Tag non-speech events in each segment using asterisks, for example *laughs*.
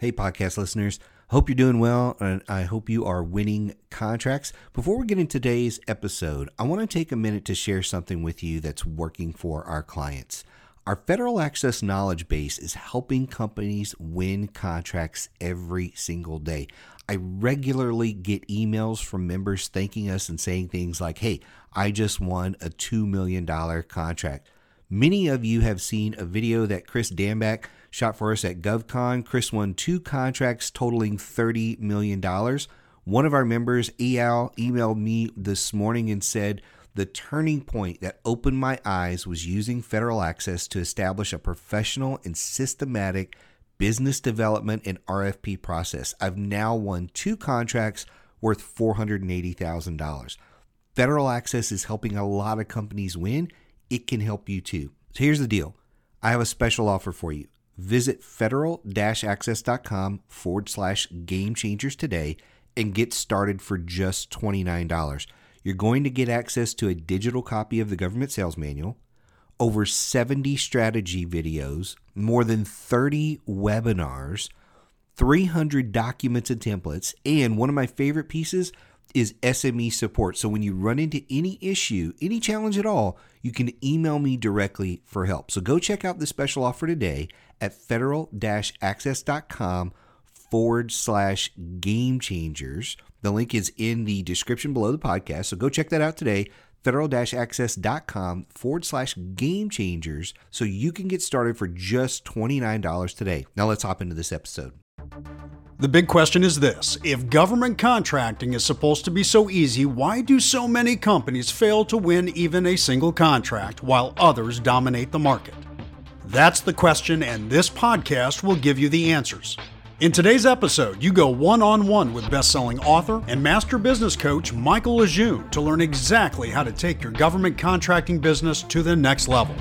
Hey, podcast listeners. Hope you're doing well, and I hope you are winning contracts. Before we get into today's episode, I want to take a minute to share something with you that's working for our clients. Our federal access knowledge base is helping companies win contracts every single day. I regularly get emails from members thanking us and saying things like, Hey, I just won a $2 million contract. Many of you have seen a video that Chris Damback shot for us at GovCon. Chris won two contracts totaling $30 million. One of our members, EAL, emailed me this morning and said, the turning point that opened my eyes was using federal access to establish a professional and systematic business development and RFP process. I've now won two contracts worth $480,000. Federal access is helping a lot of companies win. It can help you too. So here's the deal I have a special offer for you. Visit federal access.com forward slash game changers today and get started for just $29. You're going to get access to a digital copy of the government sales manual, over 70 strategy videos, more than 30 webinars, 300 documents and templates, and one of my favorite pieces is SME support. So when you run into any issue, any challenge at all, you can email me directly for help. So go check out the special offer today at federal access.com forward slash game changers. The link is in the description below the podcast. So go check that out today. Federal access.com forward slash game changers so you can get started for just $29 today. Now let's hop into this episode. The big question is this if government contracting is supposed to be so easy, why do so many companies fail to win even a single contract while others dominate the market? That's the question, and this podcast will give you the answers. In today's episode, you go one on one with best selling author and master business coach Michael Lejeune to learn exactly how to take your government contracting business to the next level.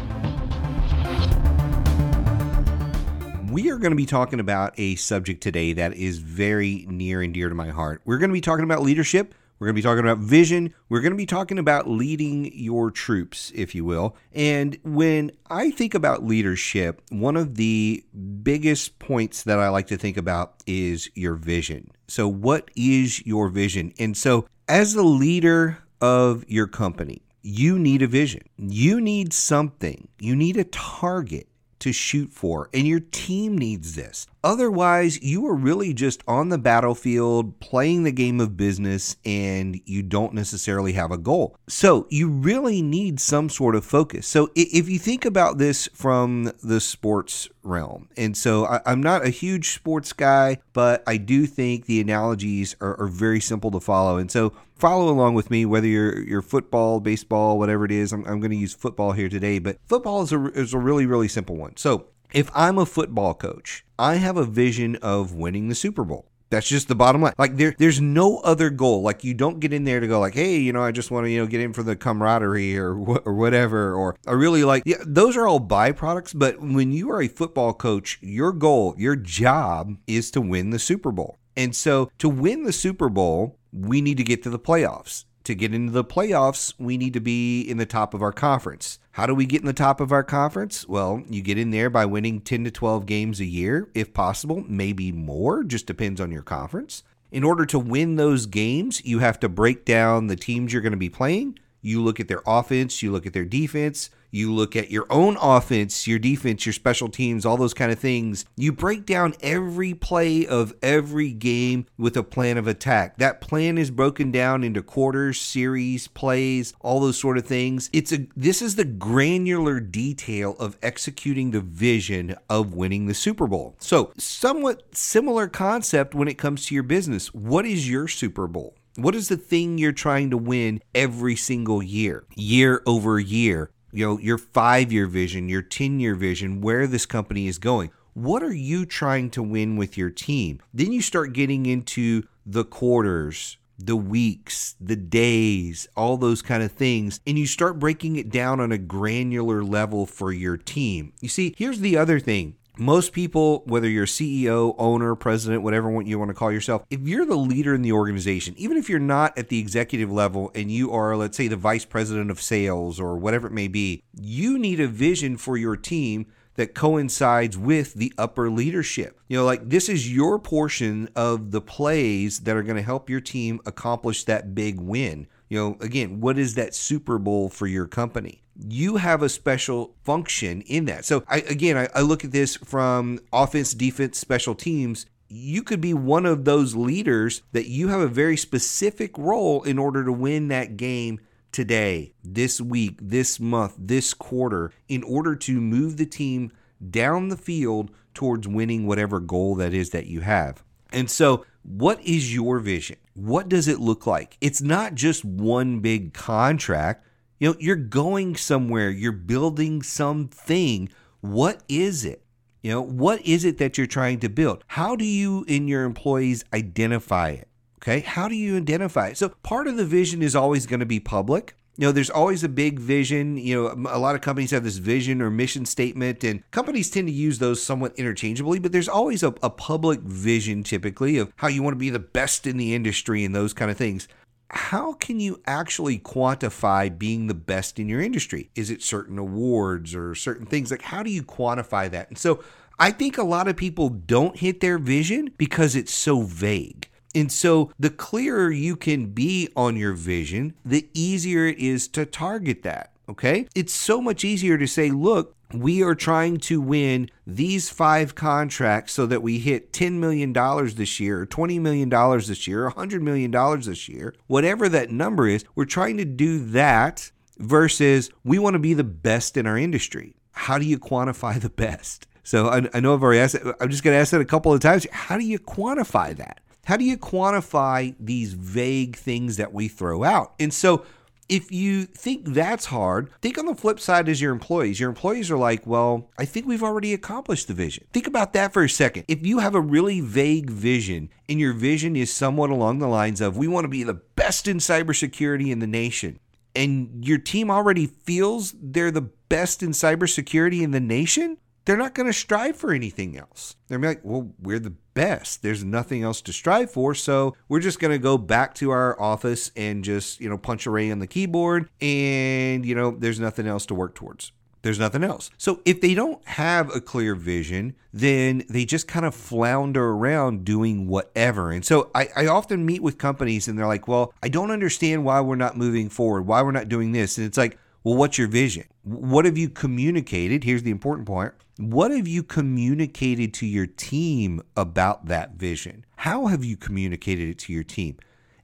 We are going to be talking about a subject today that is very near and dear to my heart. We're going to be talking about leadership. We're going to be talking about vision. We're going to be talking about leading your troops, if you will. And when I think about leadership, one of the biggest points that I like to think about is your vision. So, what is your vision? And so, as the leader of your company, you need a vision. You need something. You need a target to shoot for, and your team needs this. Otherwise, you are really just on the battlefield playing the game of business and you don't necessarily have a goal. So, you really need some sort of focus. So, if you think about this from the sports realm, and so I, am not a huge sports guy, but I do think the analogies are, are very simple to follow. And so, follow along with me, whether you're, you're football, baseball, whatever it is. I'm, I'm going to use football here today, but football is a, is a really, really simple one. So, if I'm a football coach, I have a vision of winning the Super Bowl. That's just the bottom line. Like there, there's no other goal. Like you don't get in there to go like, hey, you know, I just want to, you know, get in for the camaraderie or or whatever. Or I really like. Yeah, those are all byproducts. But when you are a football coach, your goal, your job is to win the Super Bowl. And so to win the Super Bowl, we need to get to the playoffs to get into the playoffs, we need to be in the top of our conference. How do we get in the top of our conference? Well, you get in there by winning 10 to 12 games a year, if possible, maybe more, just depends on your conference. In order to win those games, you have to break down the teams you're going to be playing. You look at their offense, you look at their defense, you look at your own offense, your defense, your special teams, all those kind of things. You break down every play of every game with a plan of attack. That plan is broken down into quarters, series, plays, all those sort of things. It's a this is the granular detail of executing the vision of winning the Super Bowl. So, somewhat similar concept when it comes to your business. What is your Super Bowl? What is the thing you're trying to win every single year, year over year? You know, your five year vision, your 10 year vision, where this company is going. What are you trying to win with your team? Then you start getting into the quarters, the weeks, the days, all those kind of things, and you start breaking it down on a granular level for your team. You see, here's the other thing most people, whether you're CEO, owner, president, whatever you want to call yourself, if you're the leader in the organization, even if you're not at the executive level and you are, let's say, the vice president of sales or whatever it may be, you need a vision for your team that coincides with the upper leadership. You know, like this is your portion of the plays that are going to help your team accomplish that big win. You know, again, what is that Super Bowl for your company? You have a special function in that. So, I, again, I, I look at this from offense, defense, special teams you could be one of those leaders that you have a very specific role in order to win that game today, this week, this month, this quarter, in order to move the team down the field towards winning whatever goal that is that you have. And so, what is your vision? What does it look like? It's not just one big contract. You know, you're going somewhere, you're building something. What is it? You know, what is it that you're trying to build? How do you and your employees identify it? Okay. How do you identify it? So part of the vision is always going to be public. You know, there's always a big vision. You know, a lot of companies have this vision or mission statement, and companies tend to use those somewhat interchangeably, but there's always a, a public vision typically of how you want to be the best in the industry and those kind of things how can you actually quantify being the best in your industry? Is it certain awards or certain things? Like, how do you quantify that? And so I think a lot of people don't hit their vision because it's so vague. And so, the clearer you can be on your vision, the easier it is to target that. Okay. It's so much easier to say, look, we are trying to win these five contracts so that we hit $10 million this year, $20 million this year, or $100 million this year, whatever that number is. We're trying to do that versus we want to be the best in our industry. How do you quantify the best? So I, I know I've already asked. I'm just going to ask it a couple of times. How do you quantify that? How do you quantify these vague things that we throw out? And so if you think that's hard, think on the flip side as your employees. Your employees are like, well, I think we've already accomplished the vision. Think about that for a second. If you have a really vague vision and your vision is somewhat along the lines of, we want to be the best in cybersecurity in the nation, and your team already feels they're the best in cybersecurity in the nation, they're not going to strive for anything else. They're like, well, we're the best. There's nothing else to strive for. So we're just going to go back to our office and just, you know, punch a ray on the keyboard. And, you know, there's nothing else to work towards. There's nothing else. So if they don't have a clear vision, then they just kind of flounder around doing whatever. And so I, I, often meet with companies and they're like, well, I don't understand why we're not moving forward, why we're not doing this. And it's like, well, what's your vision? What have you communicated? Here's the important point. What have you communicated to your team about that vision? How have you communicated it to your team?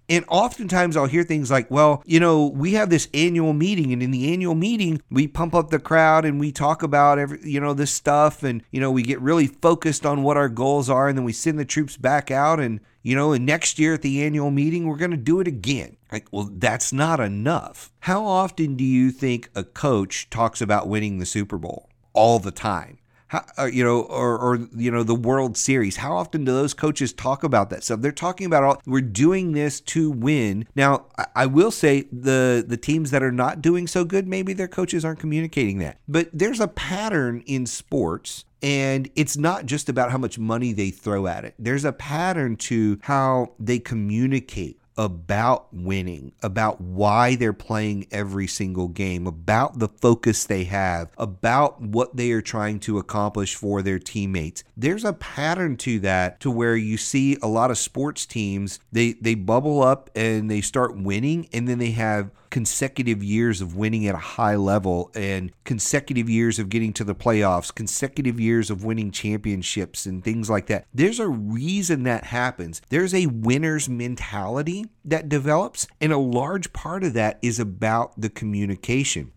And oftentimes I'll hear things like, well, you know, we have this annual meeting, and in the annual meeting, we pump up the crowd and we talk about every, you know, this stuff. And, you know, we get really focused on what our goals are. And then we send the troops back out. And, you know, and next year at the annual meeting, we're going to do it again. Like, well, that's not enough. How often do you think a coach talks about winning the Super Bowl? All the time. How, uh, you know, or, or, you know, the World Series. How often do those coaches talk about that stuff? They're talking about all. We're doing this to win. Now, I, I will say the the teams that are not doing so good, maybe their coaches aren't communicating that. But there's a pattern in sports and it's not just about how much money they throw at it. There's a pattern to how they communicate about winning, about why they're playing every single game, about the focus they have, about what they are trying to accomplish for their teammates. There's a pattern to that to where you see a lot of sports teams, they they bubble up and they start winning and then they have consecutive years of winning at a high level and consecutive years of getting to the playoffs, consecutive years of winning championships and things like that. There's a reason that happens. There's a winner's mentality that develops, and a large part of that is about the communication.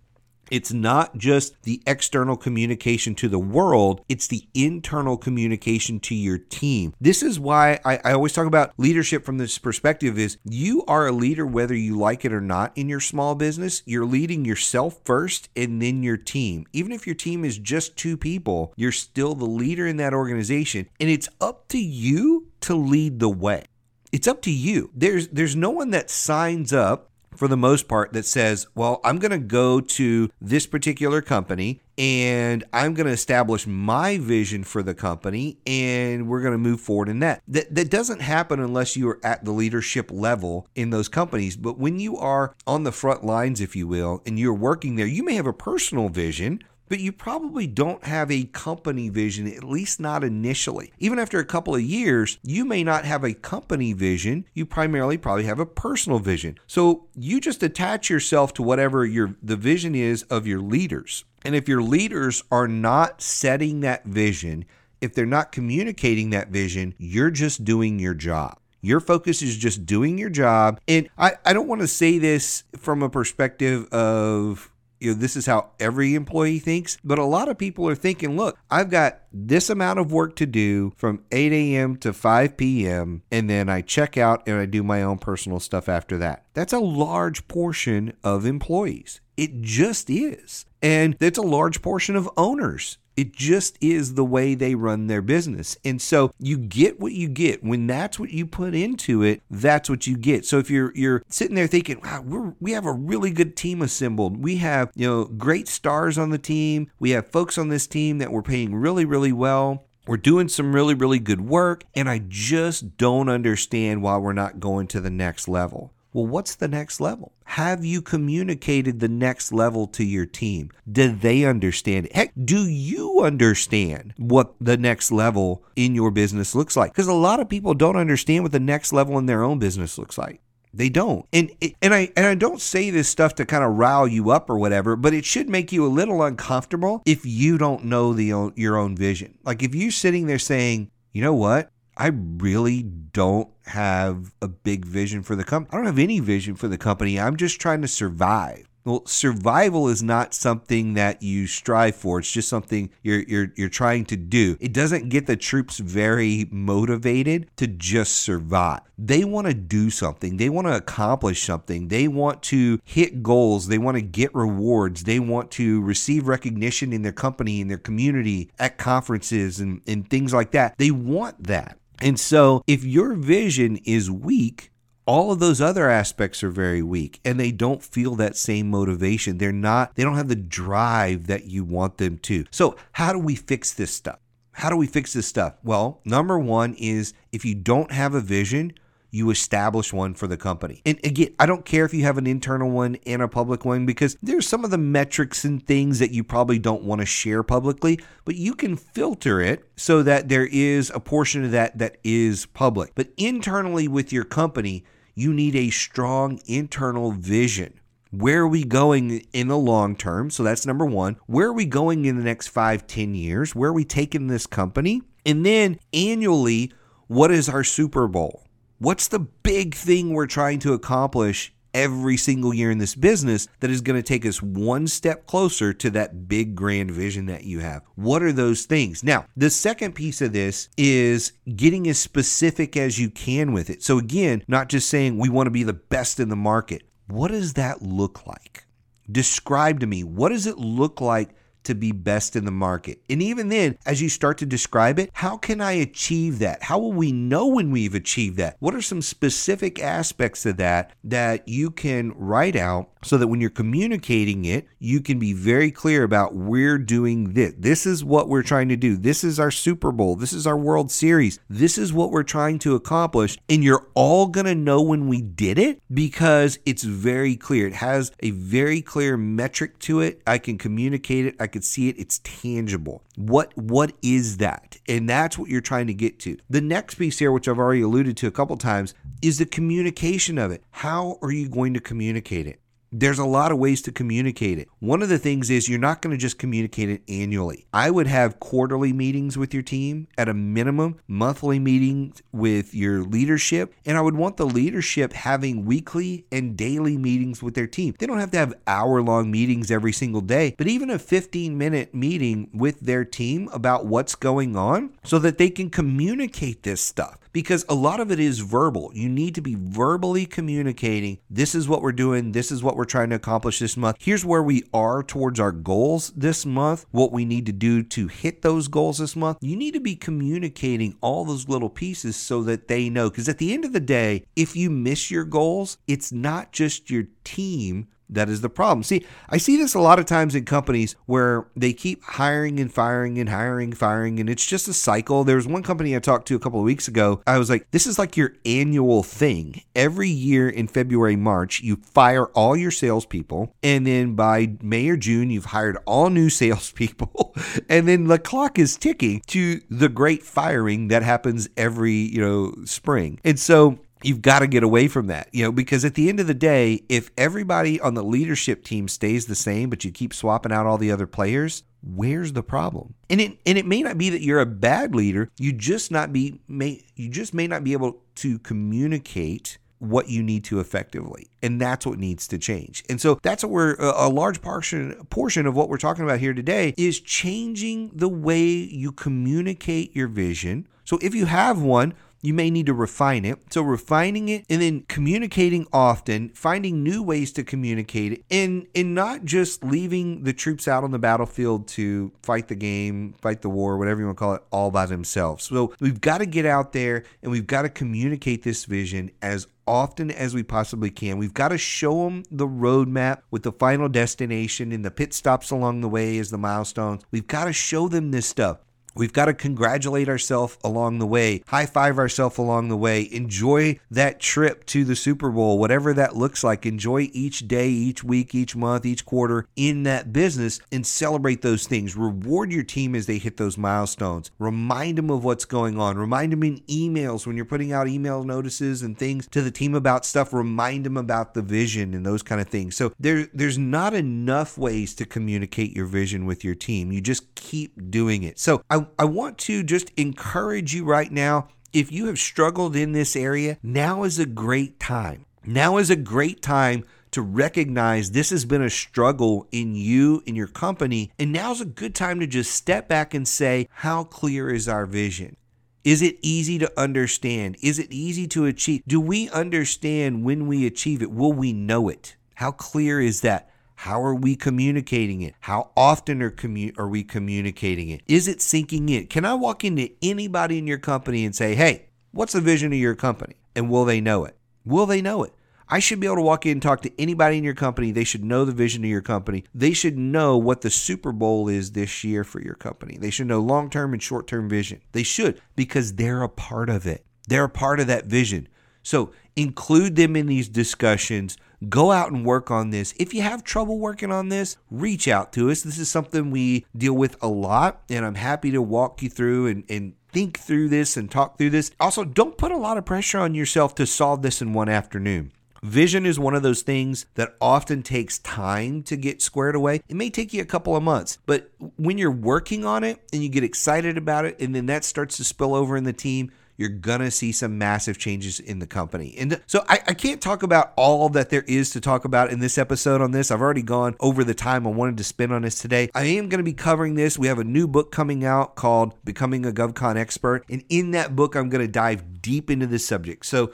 It's not just the external communication to the world, it's the internal communication to your team. This is why I, I, always talk about leadership from this perspective is you are a leader whether you like it or not in your small business. You're leading yourself first and then your team. Even if your team is just two people, you're still the leader in that organization and it's up to you to lead the way. It's up to you. There's there's no one that signs up for the most part that says, well, I'm going to go to this particular company and I'm going to establish my vision for the company and we're going to move forward in that. That that doesn't happen unless you are at the leadership level in those companies, but when you are on the front lines if you will and you're working there, you may have a personal vision but you probably don't have a company vision, at least not initially. Even after a couple of years, you may not have a company vision. You primarily probably have a personal vision. So you just attach yourself to whatever your the vision is of your leaders. And if your leaders are not setting that vision, if they're not communicating that vision, you're just doing your job. Your focus is just doing your job. And I, I don't want to say this from a perspective of you know, this is how every employee thinks. But a lot of people are thinking, look, I've got this amount of work to do from 8 a.m. to 5 p.m., and then I check out and I do my own personal stuff after that. That's a large portion of employees. It just is. And that's a large portion of owners. It just is the way they run their business. And so you get what you get. When that's what you put into it, that's what you get. So if you're you're sitting there thinking, wow, we're, we have a really good team assembled. We have, you know, great stars on the team. We have folks on this team that we're paying really, really well. We're doing some really, really good work, and I just don't understand why we're not going to the next level. Well, what's the next level? Have you communicated the next level to your team? Do they understand it? Heck, do you understand what the next level in your business looks like? Because a lot of people don't understand what the next level in their own business looks like. They don't. And and I and I don't say this stuff to kind of rile you up or whatever, but it should make you a little uncomfortable if you don't know the your own vision. Like if you're sitting there saying, "You know what? I really don't have a big vision for the company. I don't have any vision for the company. I'm just trying to survive. Well, survival is not something that you strive for. It's just something you're you're you're trying to do. It doesn't get the troops very motivated to just survive. They want to do something. They want to accomplish something. They want to hit goals. They want to get rewards. They want to receive recognition in their company, in their community, at conferences and, and things like that. They want that. And so if your vision is weak, all of those other aspects are very weak and they don't feel that same motivation. They're not, they don't have the drive that you want them to. So, how do we fix this stuff? How do we fix this stuff? Well, number one is if you don't have a vision, you establish one for the company. And again, I don't care if you have an internal one and a public one because there's some of the metrics and things that you probably don't want to share publicly, but you can filter it so that there is a portion of that that is public. But internally with your company, you need a strong internal vision. Where are we going in the long term? So that's number one. Where are we going in the next five, ten years? Where are we taking this company? And then annually, what is our Super Bowl? What's the big thing we're trying to accomplish every single year in this business that is going to take us one step closer to that big grand vision that you have? What are those things? Now, the second piece of this is getting as specific as you can with it. So, again, not just saying we want to be the best in the market. What does that look like? Describe to me what does it look like to be best in the market. And even then, as you start to describe it, how can I achieve that? How will we know when we've achieved that? What are some specific aspects of that that you can write out so that when you're communicating it, you can be very clear about we're doing this. This is what we're trying to do. This is our Super Bowl. This is our World Series. This is what we're trying to accomplish. And you're all going to know when we did it because it's very clear. It has a very clear metric to it. I can communicate it. I can see it. It's tangible. What what is that? And that's what you're trying to get to. The next piece here, which I've already alluded to a couple times, is the communication of it. How are you going to communicate it? There's a lot of ways to communicate it. One of the things is you're not going to just communicate it annually. I would have quarterly meetings with your team at a minimum, monthly meetings with your leadership, and I would want the leadership having weekly and daily meetings with their team. They don't have to have hour long meetings every single day, but even a 15 minute meeting with their team about what's going on so that they can communicate this stuff because a lot of it is verbal. You need to be verbally communicating this is what we're doing, this is what we're trying to accomplish this month. Here's where we are towards our goals this month, what we need to do to hit those goals this month. You need to be communicating all those little pieces so that they know. Because at the end of the day, if you miss your goals, it's not just your team that is the problem. See, I see this a lot of times in companies where they keep hiring and firing and hiring, firing, and it's just a cycle. There was one company I talked to a couple of weeks ago. I was like, this is like your annual thing. Every year in February, March, you fire all your salespeople, and then by May or June, you've hired all new *laughs* salespeople, and then the clock is ticking to the great firing that happens every you know spring. And so You've got to get away from that, you know, because at the end of the day, if everybody on the leadership team stays the same, but you keep swapping out all the other players, where's the problem? And it and it may not be that you're a bad leader. You just not be may you just may not be able to communicate what you need to effectively and that's what needs to change and so that's what we're a large portion portion of what we're talking about here today is changing the way you communicate your vision so if you have one you may need to refine it. So, refining it and then communicating often, finding new ways to communicate it, and, and not just leaving the troops out on the battlefield to fight the game, fight the war, whatever you want to call it, all by themselves. So, we've got to get out there and we've got to communicate this vision as often as we possibly can. We've got to show them the roadmap with the final destination and the pit stops along the way as the milestones. We've got to show them this stuff. We've got to congratulate ourselves along the way, high five ourselves along the way, enjoy that trip to the Super Bowl, whatever that looks like. Enjoy each day, each week, each month, each quarter in that business and celebrate those things. Reward your team as they hit those milestones. Remind them of what's going on. Remind them in emails when you're putting out email notices and things to the team about stuff. Remind them about the vision and those kind of things. So there, there's not enough ways to communicate your vision with your team. You just keep doing it. So I I want to just encourage you right now. If you have struggled in this area, now is a great time. Now is a great time to recognize this has been a struggle in you, in your company, and now's a good time to just step back and say, How clear is our vision? Is it easy to understand? Is it easy to achieve? Do we understand when we achieve it? Will we know it? How clear is that? How are we communicating it? How often are, commu- are we communicating it? Is it sinking in? Can I walk into anybody in your company and say, hey, what's the vision of your company? And will they know it? Will they know it? I should be able to walk in and talk to anybody in your company. They should know the vision of your company. They should know what the Super Bowl is this year for your company. They should know long term and short term vision. They should because they're a part of it. They're a part of that vision. So include them in these discussions. Go out and work on this. If you have trouble working on this, reach out to us. This is something we deal with a lot, and I'm happy to walk you through and, and think through this and talk through this. Also, don't put a lot of pressure on yourself to solve this in one afternoon. Vision is one of those things that often takes time to get squared away. It may take you a couple of months, but when you're working on it and you get excited about it, and then that starts to spill over in the team, you're going to see some massive changes in the company. And so I, I, can't talk about all that there is to talk about in this episode on this. I've already gone over the time I wanted to spend on this today. I am going to be covering this. We have a new book coming out called Becoming a GovCon Expert. And in that book, I'm going to dive deep into this subject. So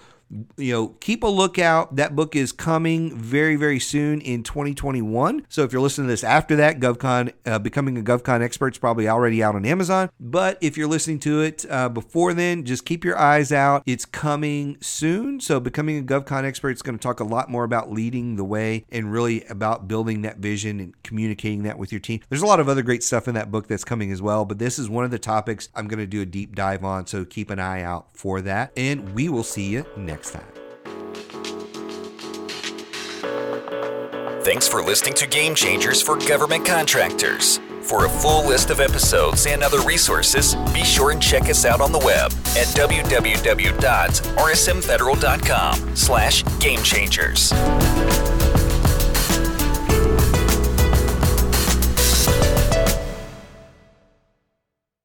you know, keep a lookout. That book is coming very, very soon in 2021. So if you're listening to this after that, GovCon, uh, becoming a GovCon expert is probably already out on Amazon. But if you're listening to it uh, before then, just keep your eyes out. It's coming soon. So becoming a GovCon expert is going to talk a lot more about leading the way and really about building that vision and communicating that with your team. There's a lot of other great stuff in that book that's coming as well, but this is one of the topics I'm going to do a deep dive on. So keep an eye out for that. And we will see you next next time. Thanks for listening to Game Changers for Government Contractors. For a full list of episodes and other resources, be sure and check us out on the web at www.rsmfederal.com slash gamechangers.